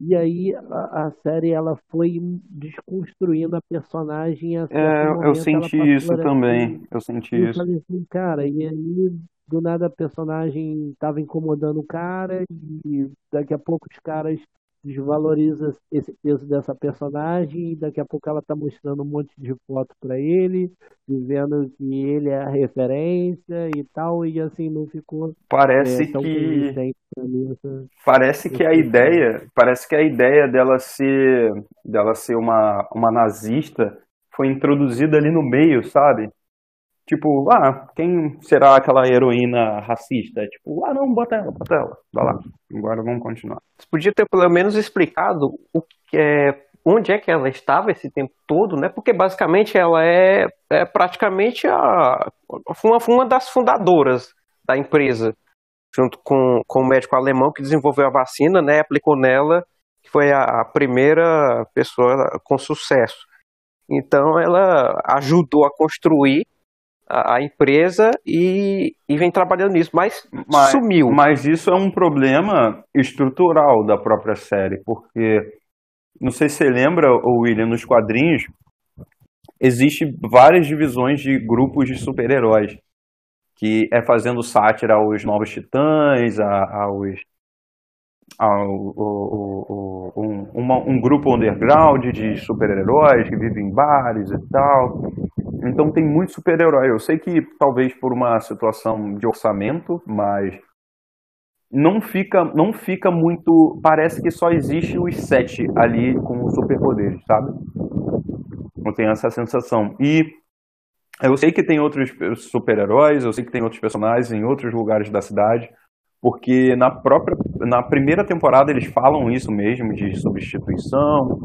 E aí a, a série ela foi desconstruindo a personagem. A é, eu momento, senti isso também. Eu senti eu isso. falei assim, cara, e aí do nada a personagem tava incomodando o cara e daqui a pouco os caras desvalorizam esse peso dessa personagem e daqui a pouco ela tá mostrando um monte de foto pra ele, dizendo que ele é a referência e tal, e assim não ficou Parece é, tão que mim essa, parece que a ideia, parece que a ideia dela ser dela ser uma uma nazista foi introduzida ali no meio, sabe? Tipo, ah, quem será aquela heroína racista? Tipo, ah, não, bota ela, bota ela. Vai lá. Agora vamos continuar. Você podia ter pelo menos explicado o que é, onde é que ela estava esse tempo todo, né? Porque basicamente ela é, é praticamente a, uma, uma das fundadoras da empresa, junto com, com o médico alemão que desenvolveu a vacina, né? Aplicou nela, que foi a, a primeira pessoa com sucesso. Então ela ajudou a construir a, a empresa e, e vem trabalhando nisso, mas, Mas, sumiu. mas isso é um problema estrutural da própria série, porque não sei se você lembra, William, nos quadrinhos existe várias divisões de grupos de super-heróis, que é fazendo sátira aos Novos Titãs, aos ao, o- o- o- um, uma- um grupo underground de super-heróis que vivem em bares e tal. Então tem muito super-herói. Eu sei que talvez por uma situação de orçamento, mas não fica, não fica muito. Parece que só existe os sete ali com superpoderes, sabe? Eu tenho essa sensação. E eu sei que tem outros super-heróis, eu sei que tem outros personagens em outros lugares da cidade, porque na própria, na primeira temporada eles falam isso mesmo de substituição,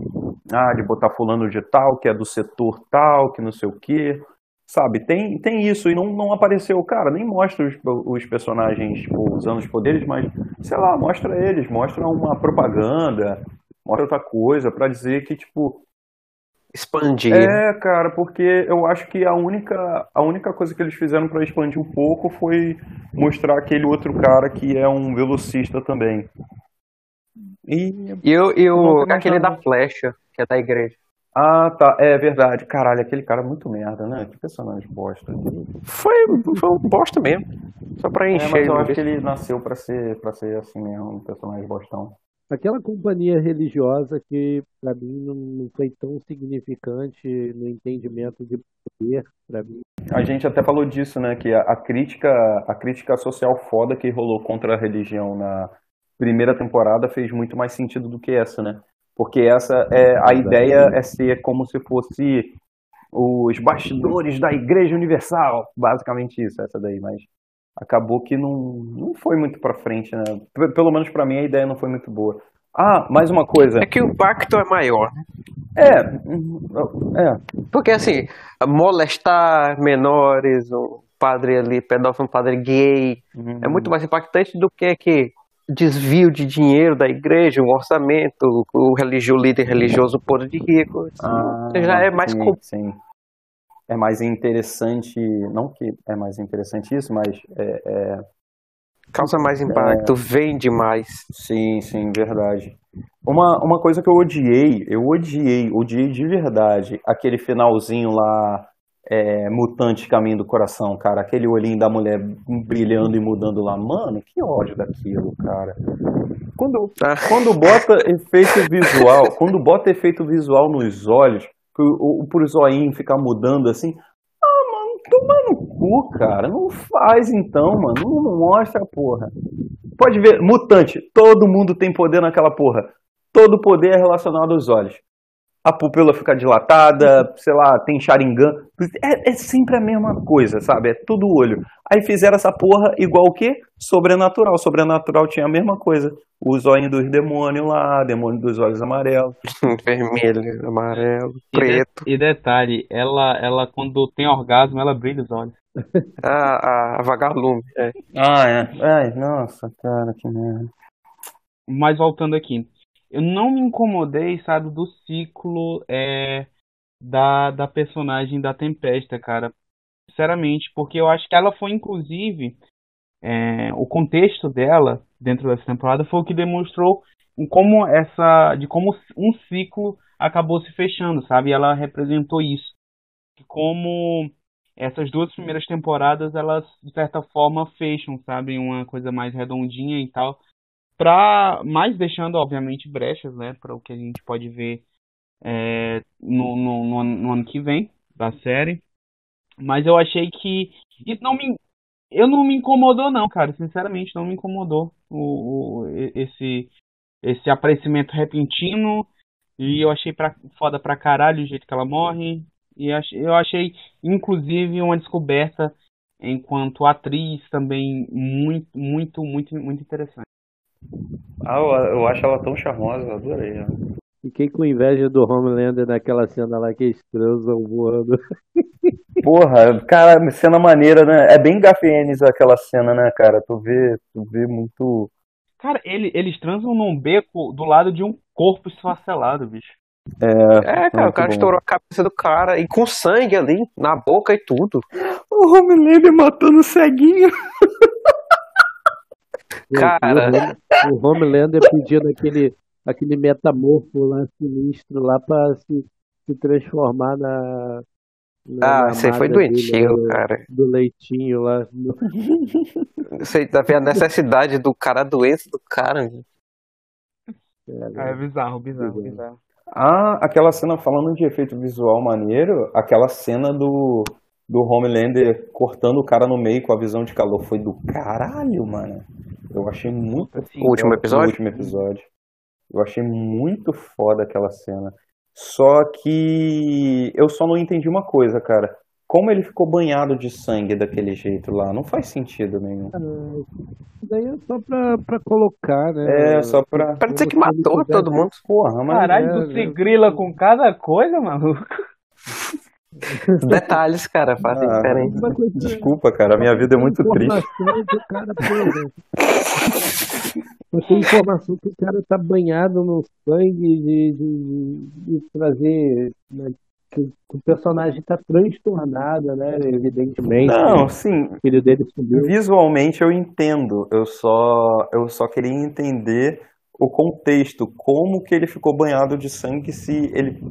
ah, de botar fulano de tal, que é do setor tal, que não sei o quê. Sabe, tem, tem isso, e não, não apareceu, cara, nem mostra os, os personagens tipo, usando os poderes, mas, sei lá, mostra eles, mostra uma propaganda, mostra outra coisa, pra dizer que, tipo, Expandir. é, cara, porque eu acho que a única, a única coisa que eles fizeram pra expandir um pouco foi mostrar aquele outro cara que é um velocista também. E. E eu, eu mais aquele da flecha, que é da igreja. Ah, tá, é verdade. Caralho, aquele cara é muito merda, né? Que personagem bosta. Foi, foi um bosta mesmo. Só pra É, encher. mas eu acho que ele nasceu pra ser, pra ser assim mesmo, um personagem bostão. Aquela companhia religiosa que para mim não, foi tão significante no entendimento de poder para mim. A gente até falou disso, né? Que a, a crítica, a crítica social foda que rolou contra a religião na primeira temporada fez muito mais sentido do que essa, né? Porque essa é a ideia é ser como se fosse os bastidores da Igreja Universal, basicamente isso, essa daí, mas acabou que não, não foi muito pra frente, né? Pelo menos pra mim a ideia não foi muito boa. Ah, mais uma coisa. É que o pacto é maior. né? É, é, Porque assim, molestar menores, um padre ali, pedófilo, um padre gay, Uhum. é muito mais impactante do que que desvio de dinheiro da igreja, um orçamento, o religio, líder religioso podre de rico. Isso Ah, já é mais sim, sim. É mais interessante, não que é mais interessante isso, mas é, é- causa mais impacto, vende mais. sim, sim, verdade. Uma, uma coisa que eu odiei, eu odiei, odiei de verdade, aquele finalzinho lá, é, mutante caminho do coração, cara, aquele olhinho da mulher brilhando e mudando lá, mano, que ódio daquilo, cara. Quando, Ah. quando bota efeito visual, quando bota efeito visual nos olhos, pro, o, pro zoinho ficar mudando assim, ah, mano, toma no cu, cara. Não faz então, mano. Não, não mostra, porra. Pode ver, mutante. Todo mundo tem poder naquela porra. Todo poder é relacionado aos olhos. A pupila fica dilatada, sei lá, tem Sharingan. É, é sempre a mesma coisa, sabe? É tudo olho. Aí fizeram essa porra igual o quê? Sobrenatural. Sobrenatural tinha a mesma coisa. Os olhos dos demônios lá, demônio dos olhos amarelos. Vermelho, amarelo, E, de- preto. e detalhe, ela, ela quando tem orgasmo, ela brilha os olhos. A, a vagalume. É. Ah, é. Ai, nossa, cara, que merda. Mas voltando aqui, eu não me incomodei, sabe, do ciclo é, da, da personagem da Tempesta, cara. Sinceramente, porque eu acho que ela foi, inclusive, é, o contexto dela dentro dessa temporada foi o que demonstrou em como essa, de como um ciclo acabou se fechando, sabe? Ela representou isso. De como essas duas primeiras temporadas, elas, de certa forma, fecham, sabe? Uma coisa mais redondinha e tal para mais deixando obviamente brechas né para o que a gente pode ver é, no, no, no, no ano que vem da série. Mas eu achei que isso não me eu não me incomodou não cara. Sinceramente não me incomodou o, o esse esse aparecimento repentino. E eu achei pra, foda pra caralho o jeito que ela morre. E eu achei inclusive uma descoberta enquanto atriz também muito muito muito muito interessante Ah, eu, eu acho ela tão charmosa, eu adorei. ela. Fiquei com inveja do Homelander naquela cena lá que eles transam voando. Porra, cara, cena maneira, né? É bem Gafienes aquela cena, né, cara? Tu vê, tu vê muito. Cara, ele, eles transam num beco do lado de um corpo esfacelado, bicho. É, É, cara, o cara bom. estourou a cabeça do cara e com sangue ali, na boca e tudo. O Homelander matando o ceguinho. Cara. O, o Homelander pedindo aquele, aquele metamorfo lá sinistro lá pra se, se transformar na. na Ah, isso aí foi amada dele, doentio, do- cara. Do leitinho lá. Você tá vendo a necessidade do cara, a doença do cara. né? É bizarro, bizarro, bizarro. Ah, aquela cena falando de efeito visual maneiro, aquela cena do, do Homelander cortando o cara no meio com a visão de calor foi do caralho, mano. Eu achei muito Assim, O último episódio? O último episódio. Eu achei muito foda aquela cena. Só que eu só não entendi uma coisa, cara. Como ele ficou banhado de sangue daquele jeito lá? Não faz sentido nenhum. Isso daí é só pra, pra colocar, né? É, só pra. Pra dizer que matou todo mundo. Porra, mas. Caralho, é, tu se né? grila com cada coisa, maluco. Os detalhes, cara, fazem Ah. diferença. Desculpa, cara. A minha vida é muito triste. informação que o cara, Você tem informação que o cara tá banhado no sangue de, de, de trazer. né, que, que o personagem tá transtornado, né? Evidentemente. Não, sim. O filho dele subiu. Visualmente eu entendo. Eu só, eu só queria entender o contexto, como que ele ficou banhado de sangue se ele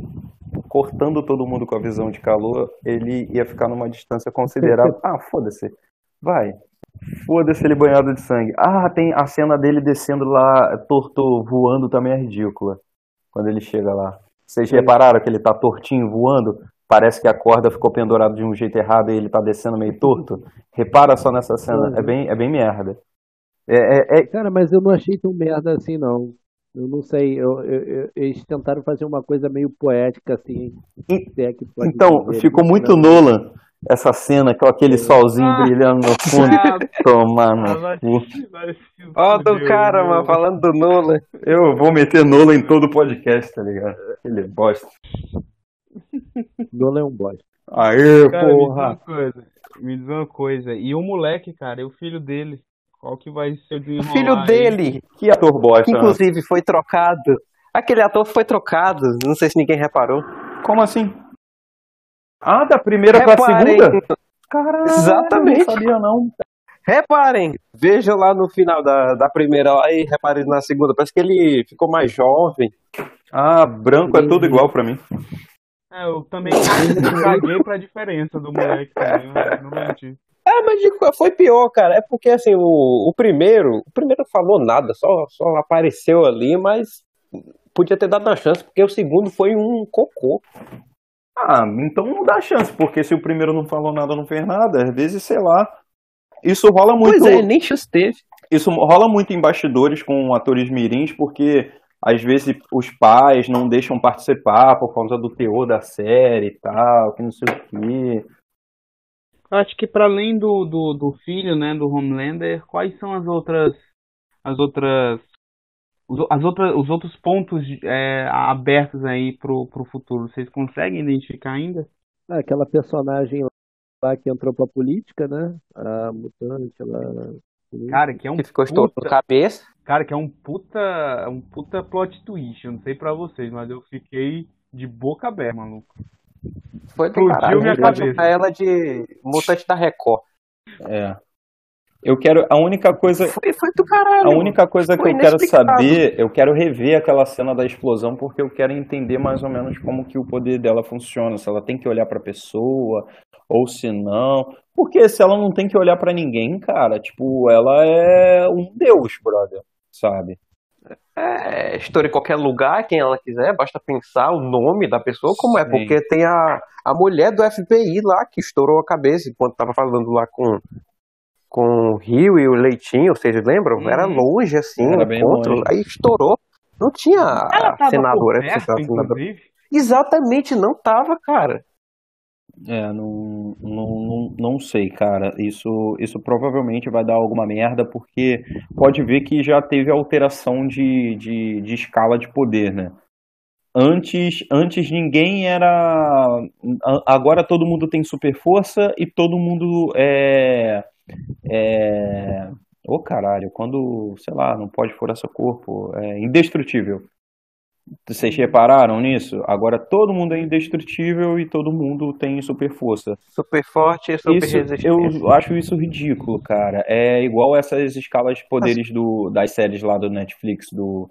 cortando todo mundo com a visão de calor, ele ia ficar numa distância considerável. Ah, foda-se. Vai. Foda-se ele banhado de sangue. Ah, tem a cena dele descendo lá, torto, voando também é ridícula. Quando ele chega lá. Vocês repararam que ele tá tortinho voando? Parece que a corda ficou pendurada de um jeito errado e ele tá descendo meio torto. Repara só nessa cena. É bem, é bem merda. É, é- é- Cara, mas eu não achei tão merda assim, não. Eu não sei, eu, eu- eu- eles tentaram fazer uma coisa meio poética, assim. E- se é que pode Então, dizer, ficou né? muito Nolan essa cena, com aquele solzinho Ah. brilhando no fundo. Ah, Tomar no cu. Ó, do cara, mano, falando do Nolan. Eu vou meter Nolan em todo o podcast, tá ligado? Ele bosta. Nolan é um bosta. Aê, Cara, me diz porra! uma coisa. Me diz uma coisa. E o moleque, cara, e o filho dele? Qual que vai ser o filho aí? dele, Que ator bosta. que inclusive foi trocado. Aquele ator foi trocado, não sei se ninguém reparou. Como assim? Ah, da primeira pra Reparem, segunda? Caralho, Exatamente. não sabia não. reparem, vejam lá no final da, da primeira e reparem na segunda. Parece que ele ficou mais jovem. Ah, branco é tudo igual pra mim. É, eu também caguei pra diferença do moleque também, não vou mentir. É, mas foi pior, cara. É porque assim, o, o primeiro, o primeiro falou nada, só, só apareceu ali, mas podia ter dado uma chance, porque o segundo foi um cocô. Ah, então não dá chance, porque se o primeiro não falou nada, não fez nada, às vezes, sei lá. Isso rola muito. Pois é, nem chance teve. Isso rola muito em bastidores com atores mirins, porque às vezes os pais não deixam participar por causa do teor da série e tal, que não sei o quê. Acho que para além do, do, do filho, né, do Homelander, quais são as outras as outras os, as outras, os outros pontos é, abertos aí pro, pro futuro? Vocês conseguem identificar ainda? Ah, aquela personagem lá que entrou pra política, né? A mutante lá. Cara, que é um Que ficou estourando puta, cabeça. cara, que é um puta, um puta plot twist. Eu não sei pra vocês, mas eu fiquei de boca aberta, maluco. Foi do caralho. minha Pode cabeça. ela de mutante da Record. É. Eu quero. A única coisa. Foi, foi do caralho. A única coisa que eu quero saber, eu quero rever aquela cena da explosão, porque eu quero entender mais ou menos como que o poder dela funciona, se ela tem que olhar pra pessoa, ou se não. Porque se ela não tem que olhar pra ninguém, cara, tipo, ela é um deus, brother, sabe? É, estoura em qualquer lugar, quem ela quiser, basta pensar o nome da pessoa, como é, Sim. porque tem a, a mulher do FBI lá que estourou a cabeça enquanto tava falando lá com, com o Rio e o Leitinho, vocês lembram? Uhum. Era longe assim, Era encontro, longe. aí estourou. Não tinha Ela a senadora, é, perto, a senadora. inclusive. Exatamente, não tava, cara. É, não, não, não, não sei, cara. Isso, isso provavelmente vai dar alguma merda, porque pode ver que já teve alteração de, de, de escala de poder, né? Antes, antes ninguém era. Agora todo mundo tem super força e todo mundo é. É. Ô caralho, quando, sei lá, não pode furar seu corpo, é indestrutível. Vocês repararam nisso? Agora todo mundo é indestrutível e todo mundo tem super força. Super forte e super Isso, resistente. eu acho isso ridículo, cara. É igual essas escalas de poderes do, das séries lá do Netflix, do,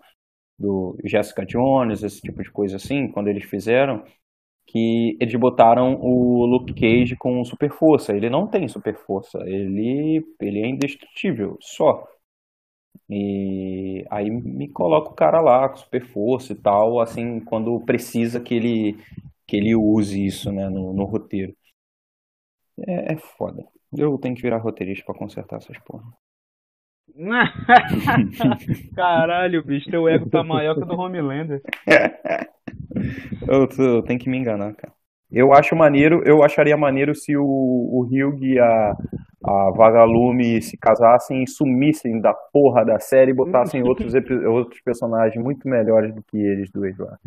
do Jessica Jones, esse tipo de coisa assim, quando eles fizeram, que eles botaram o Luke Cage com super força. Ele não tem super força, ele, ele é indestrutível, só. E aí me coloca o cara lá com super força e tal, assim, quando precisa que ele, que ele use isso, né, no, no roteiro. É, é foda. Eu tenho que virar roteirista pra consertar essas porra. Caralho, bicho, teu ego tá maior que o do Homelander. Eu, eu tenho que me enganar, cara. Eu acho maneiro, eu acharia maneiro se o, o Hugh e a, a Vagalume se casassem e sumissem da porra da série e botassem outros, epi- outros personagens muito melhores do que eles dois lá.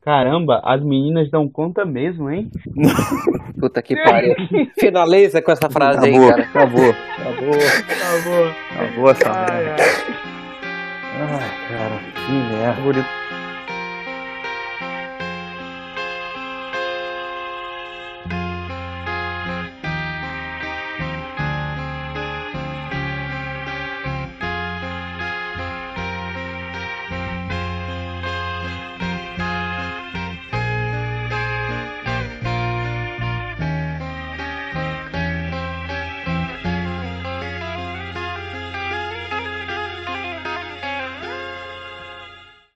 Caramba, as meninas dão conta mesmo, hein? Puta que pariu. Finaliza com essa frase aí, Acabou, cara. acabou, acabou, favor. acabou essa merda. ai. Ai, cara, que merda.